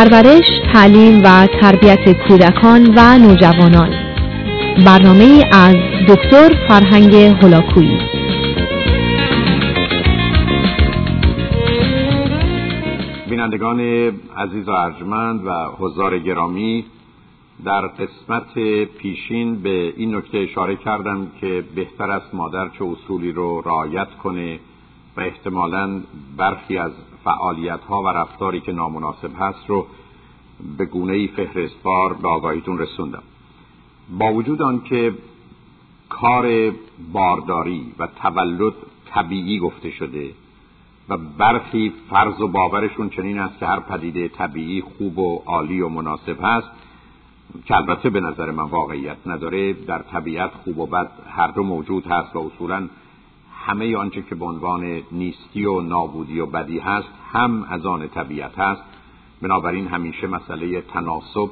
پرورش، تعلیم و تربیت کودکان و نوجوانان. برنامه از دکتر فرهنگ هلاکویی بینندگان عزیز و ارجمند و حضار گرامی در قسمت پیشین به این نکته اشاره کردم که بهتر است مادر چه اصولی رو رعایت کنه و احتمالا برخی از فعالیت ها و رفتاری که نامناسب هست رو به گونه ای فهرستوار به آگاهیتون رسوندم. با وجود آنکه کار بارداری و تولد طبیعی گفته شده و برخی فرض و باورشون چنین است که هر پدیده طبیعی خوب و عالی و مناسب هست که البته به نظر من واقعیت نداره در طبیعت خوب و بد هر دو موجود هست و اصولا همه آنچه که به عنوان نیستی و نابودی و بدی هست هم از آن طبیعت هست. بنابراین همیشه مسئله تناسب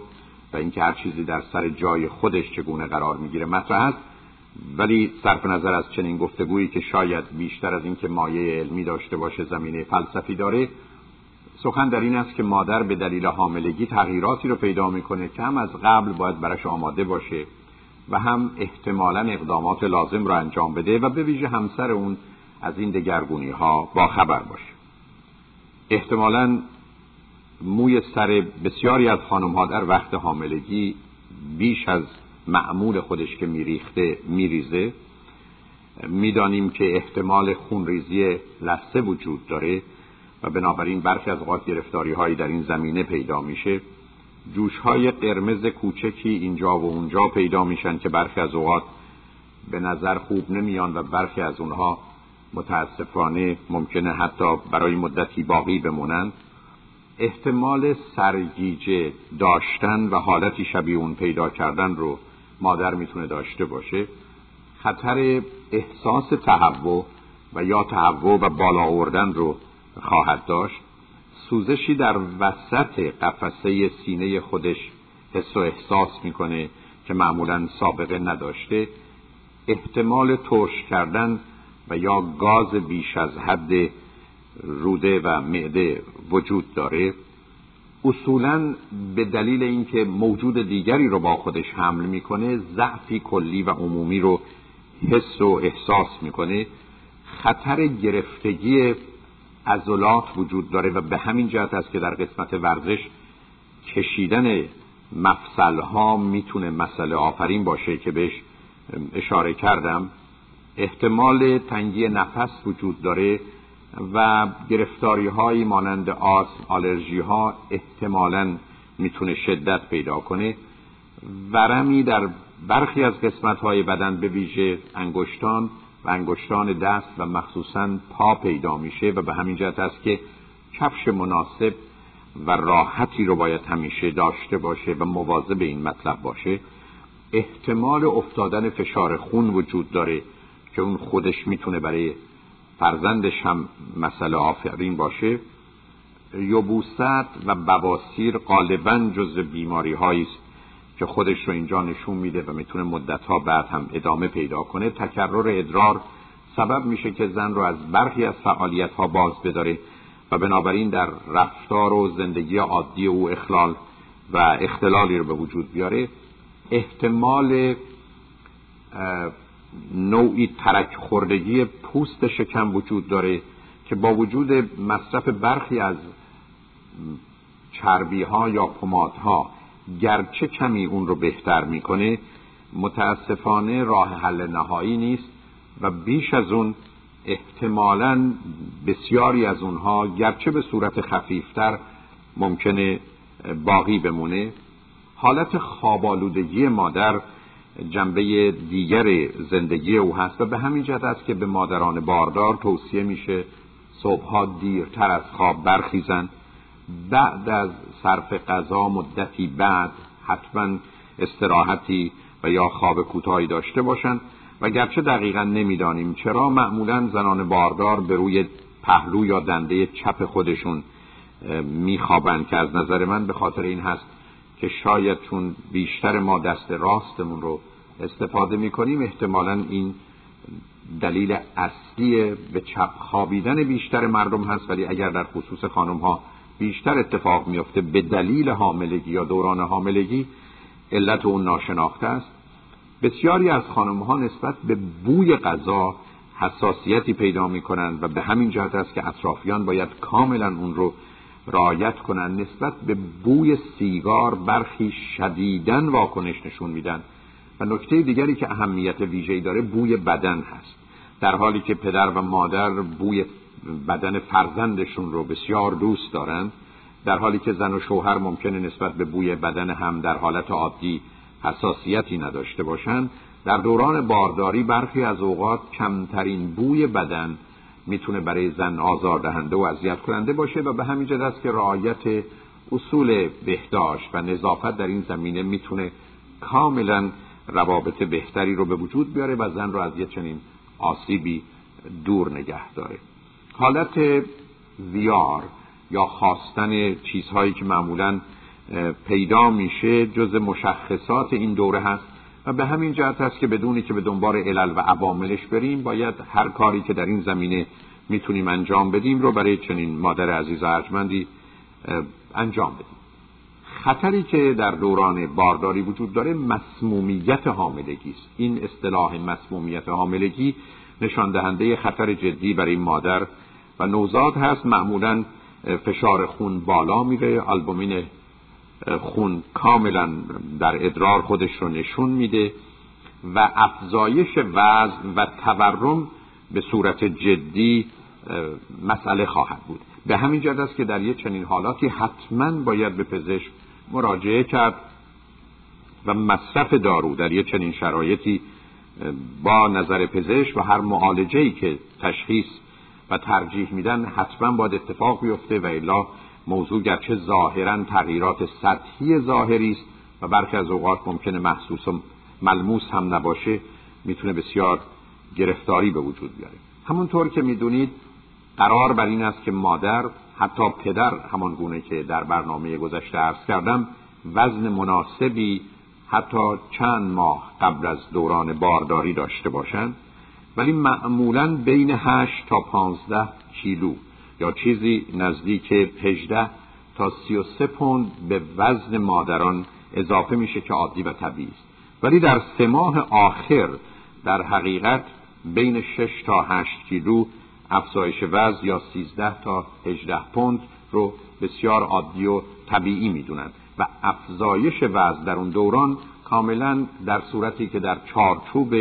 و اینکه هر چیزی در سر جای خودش چگونه قرار می‌گیره مطرح است. ولی صرف نظر از چنین گفتگویی که شاید بیشتر از اینکه مایه علمی داشته باشه زمینه فلسفی داره سخن در این است که مادر به دلیل حاملگی تغییراتی رو پیدا می‌کنه که هم از قبل باید براش آماده باشه. و هم احتمالا اقدامات لازم رو انجام بده و به ویژه همسر اون از این دگرگونی ها با خبر باشه. احتمالا موی سر بسیاری از خانم ها در وقت حاملگی بیش از معمول خودش که میریخته میریزه. می‌دانیم که احتمال خونریزی لثه وجود داره و بنابراین برخی از اوقات گرفتاری هایی در این زمینه پیدا میشه. جوش های قرمز کوچکی اینجا و اونجا پیدا میشن که برخی از اوقات به نظر خوب نمیان و برخی از اونها متاسفانه ممکنه حتی برای مدتی باقی بمونند احتمال سرگیجه داشتن و حالتی شبیه اون پیدا کردن رو مادر می‌تونه داشته باشه. خطر احساس تهوع و یا تهوع و بالا آوردن رو خواهد داشت. سوزشی در وسط قفسه سینه خودش حس و احساس می‌کنه که معمولا سابقه نداشته. احتمال ترش کردن و یا گاز بیش از حد روده و معده وجود داره. اصولا به دلیل اینکه موجود دیگری رو با خودش حمل می‌کنه ضعفی کلی و عمومی رو حس و احساس می‌کنه. خطر گرفتگی عضلات وجود داره و به همین جهت است که در قسمت ورزش کشیدن مفصل ها می‌تونه مسئله آفرین باشه که بهش اشاره کردم. احتمال تنگی نفس وجود داره و گرفتاری های مانند آس آلرژی ها احتمالا می‌تونه شدت پیدا کنه. ورمی در برخی از قسمت های بدن به ویژه انگشتان و انگشتان دست و مخصوصا پا پیدا میشه و به همین جهت است که کفش مناسب و راحتی رو باید همیشه داشته باشه و مواظب این مطلب باشه. احتمال افتادن فشار خون وجود داره که اون خودش می‌تونه برای فرزندش هم مسئله آفرین باشه. یبوست و بواسیر غالبا جز بیماری است که خودش رو اینجا نشون میده و می‌تونه مدت ها بعد هم ادامه پیدا کنه تکرر ادرار سبب میشه که زن رو از برخی از فعالیت ها باز بداره و بنابراین در رفتار و زندگی عادی او اخلال و اختلالی رو به وجود بیاره. احتمال نوعی ترک خوردگی پوست شکم وجود داره که با وجود مصرف برخی از چربی ها یا پمات ها گرچه کمی اون رو بهتر می‌کنه متاسفانه راه حل نهایی نیست و بیش از اون احتمالا بسیاری از اونها گرچه به صورت خفیفتر ممکنه باقی بمونه. حالت خوابالودگی مادر جنبه دیگر زندگی او هست و به همین جهت است که به مادران باردار توصیه میشه صبحها دیرتر از خواب برخیزن. بعد از صرف غذا مدتی بعد حتما استراحتی و یا خواب کوتاهی داشته باشند و گرچه دقیقا نمی‌دانیم چرا معمولا زنان باردار به روی پهلو یا دنده چپ خودشون میخوابند که از نظر من به خاطر این هست که شاید چون بیشتر ما دست راستمون رو استفاده می‌کنیم احتمالا این دلیل اصلی به چپ خوابیدن بیشتر مردم هست. ولی اگر در خصوص خانم ها بیشتر اتفاق میفته به دلیل حاملگی یا دوران حاملگی علت اون ناشناخته است. بسیاری از خانم ها نسبت به بوی غذا حساسیتی پیدا می کنند و به همین جهت است که اطرافیان باید کاملا اون رو رعایت کنند. نسبت به بوی سیگار برخی شدیدن واکنش نشون میدن. و نکته دیگری که اهمیت ویژه‌ای داره بوی بدن هست. در حالی که پدر و مادر بوی بدن فرزندشون رو بسیار دوست دارند در حالی که زن و شوهر ممکنه نسبت به بوی بدن هم در حالت عادی حساسیتی نداشته باشند در دوران بارداری برخی از اوقات کمترین بوی بدن می‌تونه برای زن آزاردهنده و اذیت کننده باشه و به همین جد است که رعایت اصول بهداشت و نظافت در این زمینه می‌تونه کاملا روابط بهتری رو به وجود بیاره و زن رو از یه چنین آسیبی دور نگه داره. حالت ویار یا خواستن چیزهایی که معمولا پیدا میشه جز مشخصات این دوره هست و به همین جهت است که بدونی که به دنبال علل و عواملش بریم باید هر کاری که در این زمینه می‌تونیم انجام بدیم رو برای چنین مادر عزیز ارجمندی انجام بدیم. خطری که در دوران بارداری وجود داره مسمومیت حاملگی است. این اصطلاح مسمومیت حاملگی نشان دهنده خطر جدی برای مادر و نوزاد هست. معمولا فشار خون بالا میره. آلبومین خون کاملا در ادرار خودش رو نشون میده و افزایش وزن و تورم به صورت جدی مسئله خواهد بود. به همین جد است که در یک چنین حالاتی حتما باید به پزشک مراجعه کرد و مصرف دارو در یک چنین شرایطی با نظر پزشک و هر معالجه که تشخیص و ترجیح میدن حتما باید اتفاق بیفته و الا موضوع گرچه ظاهرا تغییرات سطحی ظاهری است و برخی از اوقات ممکنه محسوس و ملموس هم نباشه می‌تونه بسیار گرفتاری به وجود بیاره. همونطور که می‌دونید قرار بر این است که مادر حتی پدر همان گونه که در برنامه گذشته عرض کردم وزن مناسبی حتی چند ماه قبل از دوران بارداری داشته باشند. ولی معمولا بین 8 تا 15 کیلو یا چیزی نزدیک 18 تا 33 پوند به وزن مادران اضافه میشه که عادی و طبیعی است. ولی در سه ماه آخر در حقیقت بین 6 تا 8 کیلو افزایش وزن یا 13 تا 18 پوند رو بسیار عادی و طبیعی می‌دونند و افزایش وزن در اون دوران کاملا در صورتی که در چارچوب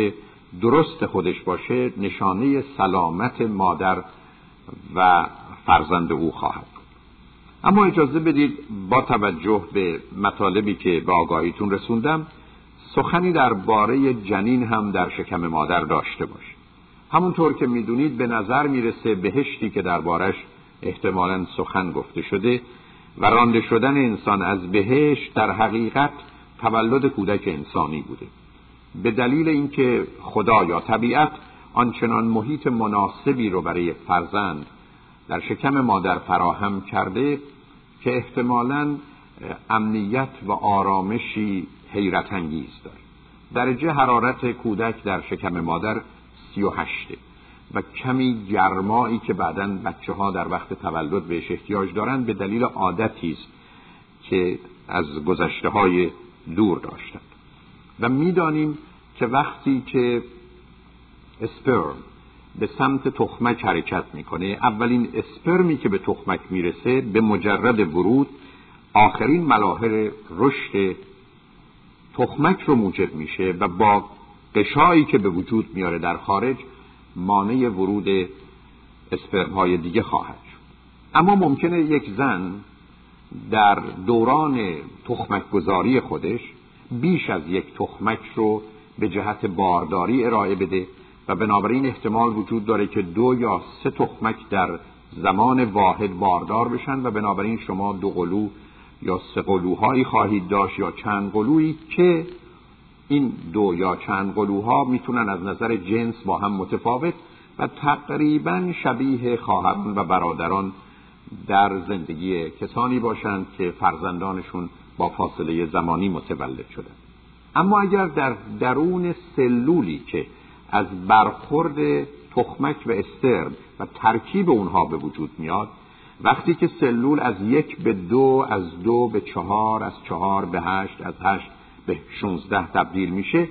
درست خودش باشه نشانه سلامت مادر و فرزند او خواهد. اما اجازه بدید با توجه به مطالبی که به آگاهیتون رسوندم سخنی درباره جنین هم در شکم مادر داشته باشه همونطور که می‌دونید به نظر می‌رسه بهشتی که دربارش احتمالا سخن گفته شده و رانده شدن انسان از بهشت در حقیقت تولد کودک انسانی بوده. به دلیل اینکه خدا یا طبیعت آنچنان محیط مناسبی رو برای فرزند در شکم مادر فراهم کرده که احتمالا امنیت و آرامشی حیرت انگیز داره. درجه حرارت کودک در شکم مادر سی و هشته. و کمی گرمایی که بعدا بچه ها در وقت تولد بهش احتیاج دارند به دلیل عادتی است که از گذشته های دور داشتند. و می‌دانیم که وقتی که اسپرم به سمت تخمک حرکت می‌کنه اولین اسپرمی که به تخمک می‌رسه به مجرد ورود آخرین ملاحر رشد تخمک رو موجب میشه و با قشایی که به وجود میاره در خارج مانع ورود اسپرم های دیگه خواهد شد. اما ممکنه یک زن در دوران تخمک گذاری خودش بیش از یک تخمک رو به جهت بارداری ارائه بده و بنابراین احتمال وجود داره که دو یا سه تخمک در زمان واحد باردار بشن و بنابراین شما دو قلو یا سه قلوهایی خواهید داشت یا چند قلویی که این دو یا چند قلوها می‌تونن از نظر جنس با هم متفاوت و تقریبا شبیه خواهران و برادران در زندگی کسانی باشند که فرزندانشون با فاصله زمانی متولد شده اما اگر در درون سلولی که از برخورد تخمک و استرم و ترکیب اونها به وجود میاد وقتی که سلول از یک به دو از دو به چهار از چهار به هشت از هشت به شونزده تبدیل میشه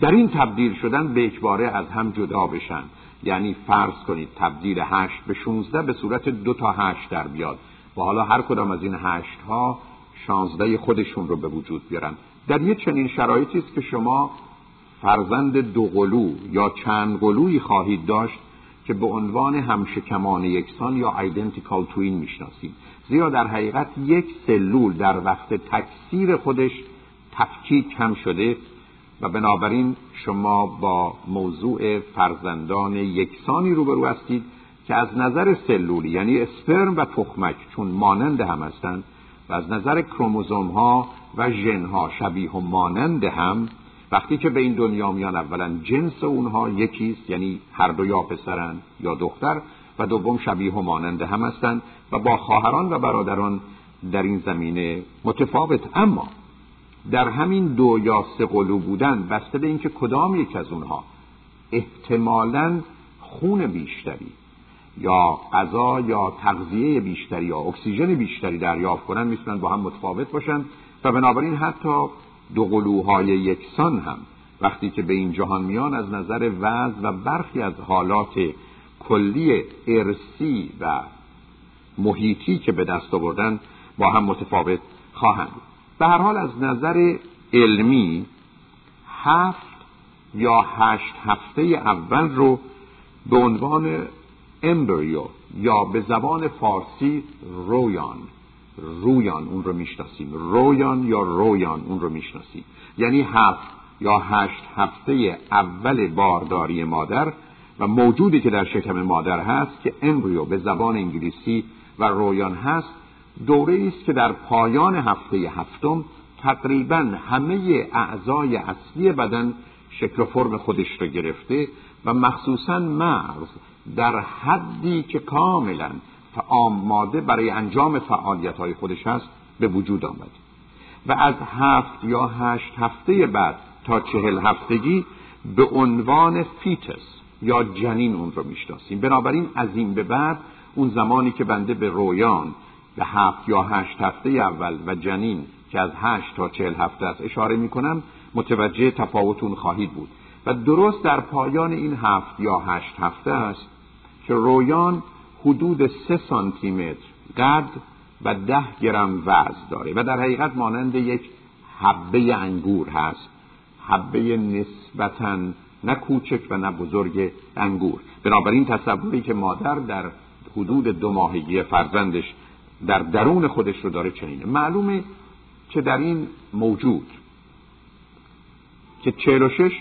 در این تبدیل شدن به اکباره از هم جدا بشن. یعنی فرض کنید تبدیل هشت به شونزده به صورت دو تا هشت در بیاد. و حالا هر کدام از این هشت ها شانزده خودشون رو به وجود بیارن. در یه چنین شرایطی است که شما فرزند دو قلو یا چند قلویی خواهید داشت که به عنوان همشکمان یکسان یا ایدنتیکال توین می‌شناسیم زیرا در حقیقت یک سلول در وقت تکثیر خودش تفکیک هم شده و بنابراین شما با موضوع فرزندان یکسانی روبرو هستید که از نظر سلولی یعنی اسپرم و تخمک چون مانند هم هستند و از نظر کروموزوم ها و ژن ها شبیه و مانند هم وقتی که به این دنیا میان اولا جنس اونها یکیست یعنی هر دو یا پسرن یا دختر و دوم شبیه و مانند هم هستند و با خواهران و برادران در این زمینه متفاوت. اما در همین دو یا سه قلو بودن بسته به اینکه کدام یک از اونها احتمالا خون بیشتری یا غذا یا تغذیه بیشتری یا اکسیژن بیشتری دریافت کنن می‌تونن با هم متفاوت باشن و بنابراین حتی دو قلوهای یکسان هم وقتی که به این جهان میان از نظر وزن و برخی از حالات کلی ارسی و محیطی که به دست آوردن با هم متفاوت خواهند به هر حال از نظر علمی هفت یا هشت هفته اول رو به عنوان امبریو یا به زبان فارسی رویان. رویان اون رو می‌شناسیم. رویان یا رویان اون رو می‌شناسیم. یعنی هفت یا هشت هفته اول بارداری مادر و موجودی که در شکم مادر هست که امبریو به زبان انگلیسی و رویان هست دوره است که در پایان هفته هفتم تقریبا همه اعضای اصلی بدن شکل و فرم خودش را گرفته و مخصوصا مغز در حدی که کاملا آماده برای انجام فعالیت های خودش هست به وجود آمده و از هفت یا هشت هفته بعد تا چهل هفتگی به عنوان فیتس یا جنین اون رو می‌شناسیم. بنابراین از این به بعد اون زمانی که بنده به رویان به هفت یا هشت هفته اول و جنین که از هشت تا چهل هفته است اشاره می‌کنم متوجه تفاوتون خواهید بود. و درست در پایان این هفت یا هشت هفته است که رویان حدود سه سانتی متر قد و ده گرم وزن داره و در حقیقت مانند یک حبه انگور هست. حبه نسبتا نه کوچک و نه بزرگ انگور. بنابراین تصوری که مادر در حدود دو ماهگی فرزندش در درون خودش رو داره چنینه. معلومه که در این موجود که 46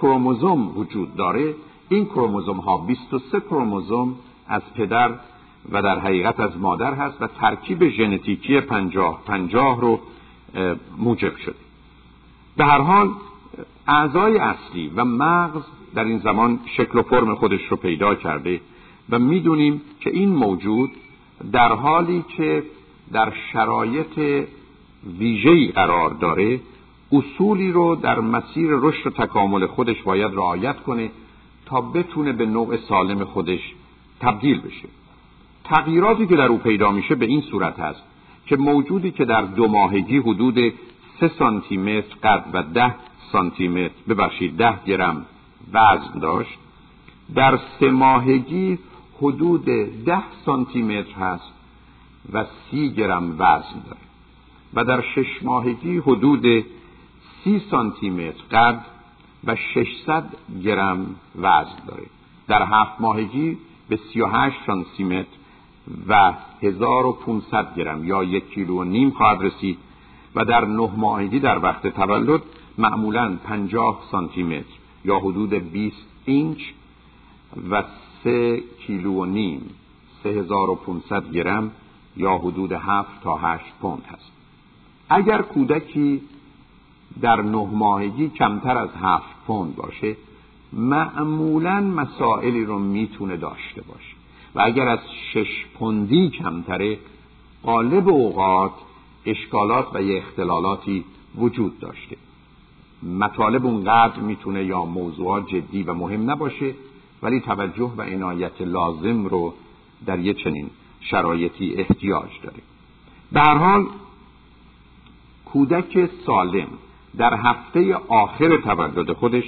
کروموزوم وجود داره. این کروموزوم ها 23 کروموزوم از پدر و در حقیقت از مادر هست و ترکیب ژنتیکی پنجاه پنجاه رو موجب شده. به هر حال اعضای اصلی و مغز در این زمان شکل و فرم خودش رو پیدا کرده و می‌دونیم که این موجود در حالی که در شرایط ویژه‌ای قرار داره اصولی رو در مسیر رشد و تکامل خودش باید رعایت کنه تا بتونه به نوع سالم خودش تبدیل بشه. تغییراتی که در او پیدا میشه به این صورت هست که موجودی که در دو ماهگی حدود سه سانتی متر قد و ده سانتی متر ببخشید ده گرم وزن داشت در سه ماهگی حدود ده سانتی متر هست و سی گرم وزن داره. و در شش ماهگی حدود سی سانتی متر قد و 600 گرم وزن داره. در هفت ماهگی به 38 سانتی متر و 1500 گرم یا یک کیلو و نیم خواهد رسید و در نه ماهگی در وقت تولد معمولا 50 سانتی متر یا حدود 20 اینچ و 3 کیلو و نیم 3500 گرم یا حدود 7 تا 8 پوند هست. اگر کودکی در نه ماهگی کمتر از هفت پوند باشه معمولا مسائلی رو می‌تونه داشته باشه. و اگر از شش پوندی کمتره قالب اوقات اشکالات و یه اختلالاتی وجود داشته. مطالب اونقدر می‌تونه یا موضوعات جدی و مهم نباشه ولی توجه و عنایت لازم رو در یه چنین شرایطی احتیاج داره. به حال کودک سالم در هفته آخر تولد خودش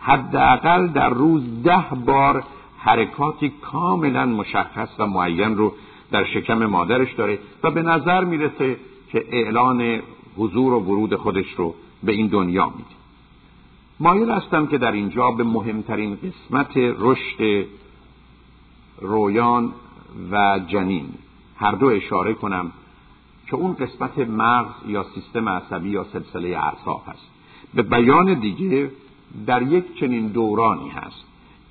حداقل در روز ده بار حرکاتی کاملا مشخص و معین رو در شکم مادرش داره و به نظر می‌رسه که اعلان حضور و ورود خودش رو به این دنیا میده. مایل هستم که در اینجا به مهمترین قسمت رشد رویان و جنین هر دو اشاره کنم. که اون قسمت مغز یا سیستم عصبی یا سلسله اعصاب هست. به بیان دیگه در یک چنین دورانی هست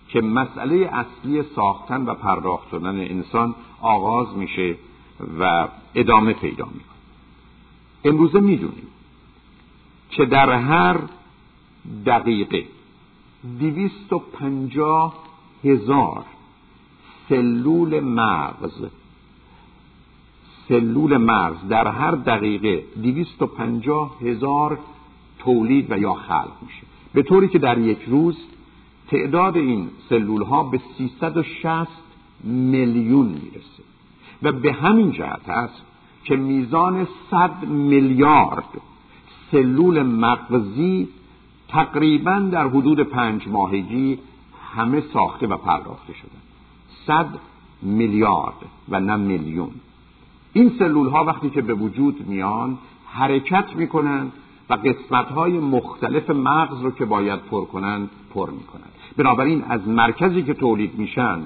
که مسئله اصلی ساختن و پرداخت شدن انسان آغاز میشه و ادامه پیدا می‌کنه. امروزه می‌دونیم که در هر دقیقه دویست و پنجاه هزار سلول مغز سلول مغز در هر دقیقه دویست و پنجاه هزار تولید و یا خلق میشه. به طوری که در یک روز تعداد این سلول ها به 360 میلیون می‌رسه. و به همین جهت است که میزان 100 میلیارد سلول مغزی تقریبا در حدود پنج ماهگی همه ساخته و پرداخته شدن صد میلیارد و نه میلیون. این سلول ها وقتی که به وجود میان حرکت می‌کنن و قسمت های مختلف مغز رو که باید پر کنن پر می‌کنن بنابراین از مرکزی که تولید میشن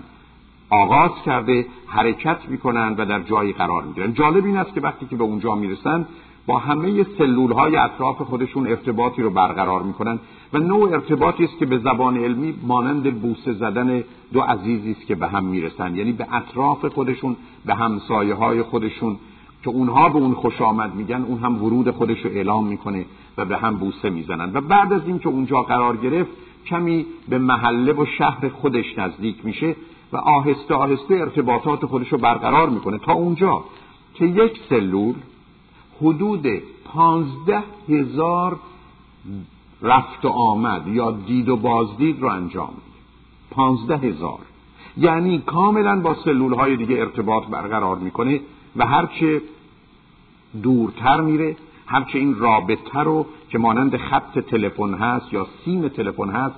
آغاز کرده حرکت می‌کنن و در جایی قرار می‌گیرن جالب این است که وقتی که به اونجا می‌رسن با همه سلول های اطراف خودشون ارتباطی رو برقرار می‌کنن و نوع ارتباطی است که به زبان علمی مانند بوسه زدن دو عزیزی است که به هم می‌رسن یعنی به اطراف خودشون به همسایه های خودشون که اونها به اون خوش آمد میگن اون هم ورود خودش رو اعلام می‌کنه و به هم بوسه می‌زنن و بعد از اینکه اونجا قرار گرفت کمی به محله و شهر خودش نزدیک میشه و آهسته آهسته ارتباطات خودش رو برقرار می‌کنه. تا اونجا که یک سلول حدود پانزده هزار رفت و آمد یا دید و بازدید رو انجام میده. پانزده هزار. یعنی کاملا با سلول های دیگه ارتباط برقرار می‌کنه و هرچه دورتر میره هرچه این رابطه رو که مانند خط تلفن هست یا سیم تلفن هست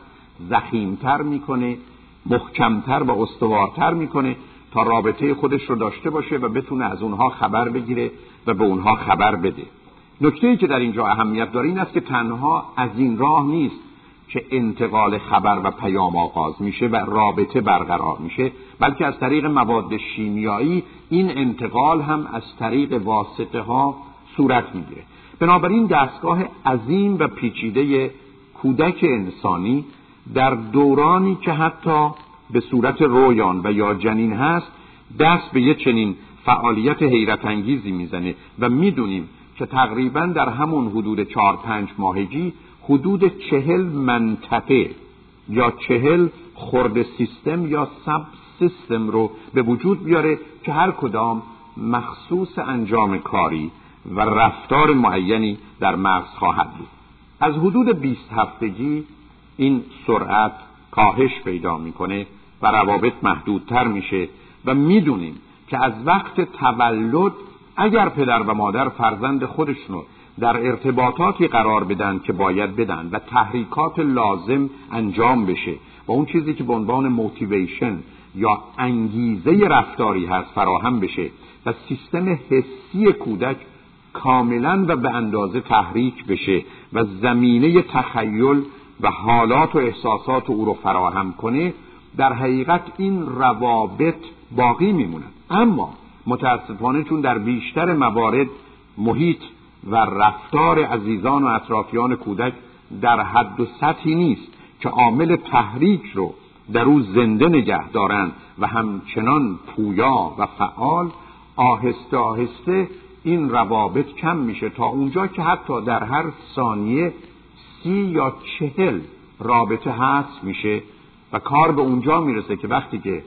زخیمتر می‌کنه محکمتر و استوارتر می‌کنه تا رابطه خودش رو داشته باشه و بتونه از اونها خبر بگیره و به اونها خبر بده. نکته ای که در اینجا اهمیت داره این است که تنها از این راه نیست که انتقال خبر و پیام آغاز میشه و رابطه برقرار میشه بلکه از طریق مواد شیمیایی این انتقال هم از طریق واسطه ها صورت می‌گیره. بنابراین دستگاه عظیم و پیچیده کودک انسانی در دورانی که حتی به صورت رویان و یا جنین هست دست به یه چنین فعالیت حیرت انگیزی می‌زنه و می‌دونیم که تقریبا در همون حدود چهار پنج ماهگی حدود چهل منطقه یا چهل خورد سیستم یا سب سیستم رو به وجود بیاره که هر کدام مخصوص انجام کاری و رفتار معینی در مغز خواهد بود. از حدود 20 هفتگی این سرعت کاهش پیدا می‌کنه و روابط محدودتر میشه و می‌دونیم که از وقت تولد اگر پدر و مادر فرزند خودشونو در ارتباطاتی قرار بدن که باید بدن و تحریکات لازم انجام بشه و اون چیزی که به عنوان موتیویشن یا انگیزه رفتاری هست فراهم بشه و سیستم حسی کودک کاملا و به اندازه تحریک بشه و زمینه تخیل و حالات و احساسات او رو فراهم کنه در حقیقت این روابط باقی میمونن. اما متاسفانه چون در بیشتر موارد محیط و رفتار عزیزان و اطرافیان کودک در حد و سطحی نیست که عامل تحریک رو در او زنده نگه دارند و همچنان پویا و فعال آهسته آهسته این روابط کم میشه تا اونجا که حتی در هر ثانیه سی یا چهل رابطه هست میشه و کار به اونجا می‌رسه که وقتی که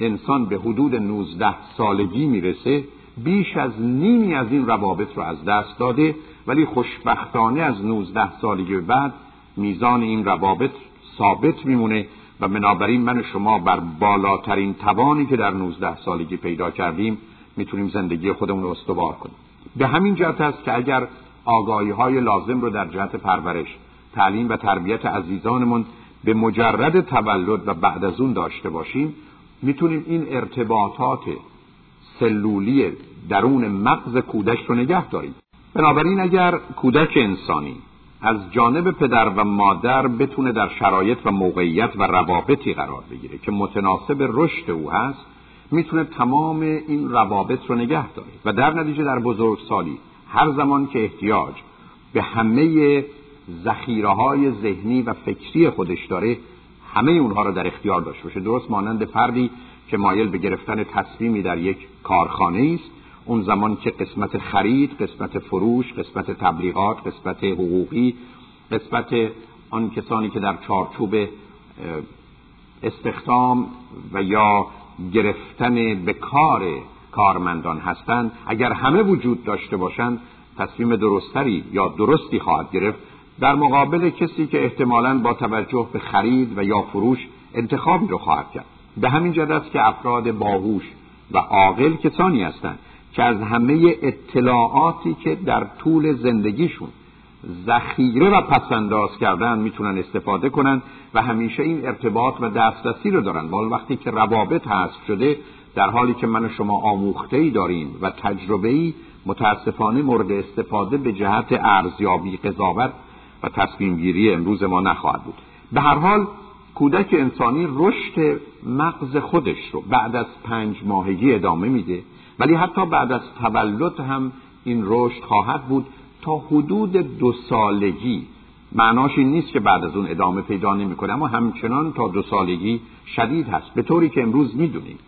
انسان به حدود 19 سالگی می‌رسه بیش از نیمی از این روابط رو از دست داده ولی خوشبختانه از 19 سالگی بعد میزان این روابط ثابت میمونه و بنابراین من و شما بر بالاترین توانی که در 19 سالگی پیدا کردیم می‌تونیم زندگی خودمون رو استوار کنیم. به همین جهت است که اگر آگاهی های لازم رو در جهت پرورش تعلیم و تربیت عزیزانمون به مجرد تولد و بعد از اون داشته باشیم می‌تونیم این ارتباطات سلولی درون مغز کودک رو نگه داریم. بنابراین اگر کودک انسانی از جانب پدر و مادر بتونه در شرایط و موقعیت و روابطی قرار بگیره که متناسب رشد او هست می‌تونه تمام این روابط رو نگه داره. و در نتیجه در بزرگسالی هر زمان که احتیاج به همه ذخیره های ذهنی و فکری خودش داره همه اونها رو در اختیار داشته باشه. درست مانند فردی که مایل به گرفتن تصمیمی در یک کارخانه است. اون زمان که قسمت خرید قسمت فروش قسمت تبلیغات قسمت حقوقی قسمت آن کسانی که در چارچوب استخدام و یا گرفتن به کار کارمندان هستند اگر همه وجود داشته باشند تصمیم درستری یا درستی خواهد گرفت. در مقابل کسی که احتمالا با توجه به خرید و یا فروش انتخابی رو خواهد کرد. به همین جد است که افراد باهوش و عاقل کسانی هستند که از همه اطلاعاتی که در طول زندگیشون ذخیره و پسنداز کردن می‌تونن استفاده کنن و همیشه این ارتباط و دسترسی رو دارن. ولی وقتی که روابط حذف شده در حالی که من و شما آموخته ای داریم و تجربه ای متاسفانه مورد استفاده به جهت ارزیابی قضاوت و تصمیم گیری امروز ما نخواهد بود. به هر حال کودک انسانی رشد مغز خودش رو بعد از پنج ماهگی ادامه میده ولی حتی بعد از تولد هم این رشد خواهد بود تا حدود دو سالگی. معناش این نیست که بعد از اون ادامه پیدا نمی‌کنه اما همچنان تا دو سالگی شدید هست. به طوری که امروز می‌دونیم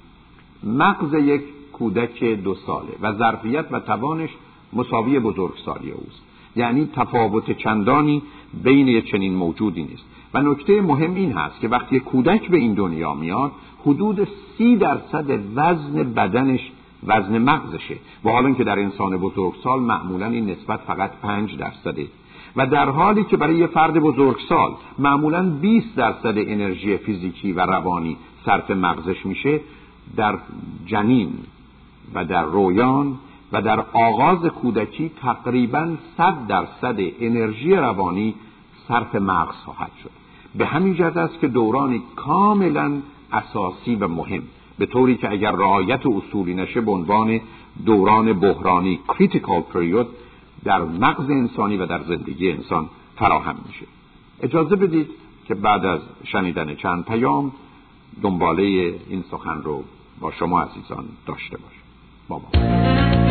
مغز یک کودک دو ساله و ظرفیت و توانش مساوی بزرگسالی اوست. یعنی تفاوت چندانی بین چنین موجودی نیست. و نکته مهم این هست که وقتی کودک به این دنیا میاد حدود سی درصد وزن بدنش وزن مغزشه. و حالا که در انسان بزرگسال معمولا این نسبت فقط پنج درصده. و در حالی که برای یه فرد بزرگسال معمولا 20 درصد انرژی فیزیکی و روانی صرف مغزش میشه در جنین و در رویان و در آغاز کودکی تقریبا 100 درصد انرژی روانی صرف مغز خواهد شد. به همین جهت است که دورانی کاملا اساسی و مهم. به طوری که اگر رعایت اصولی نشه به عنوان دوران بحرانی کریتیکال پریود در مغز انسانی و در زندگی انسان فراهم میشه. اجازه بدید که بعد از شنیدن چند پیام دنباله این سخن رو با شما عزیزان داشته باشم. بابا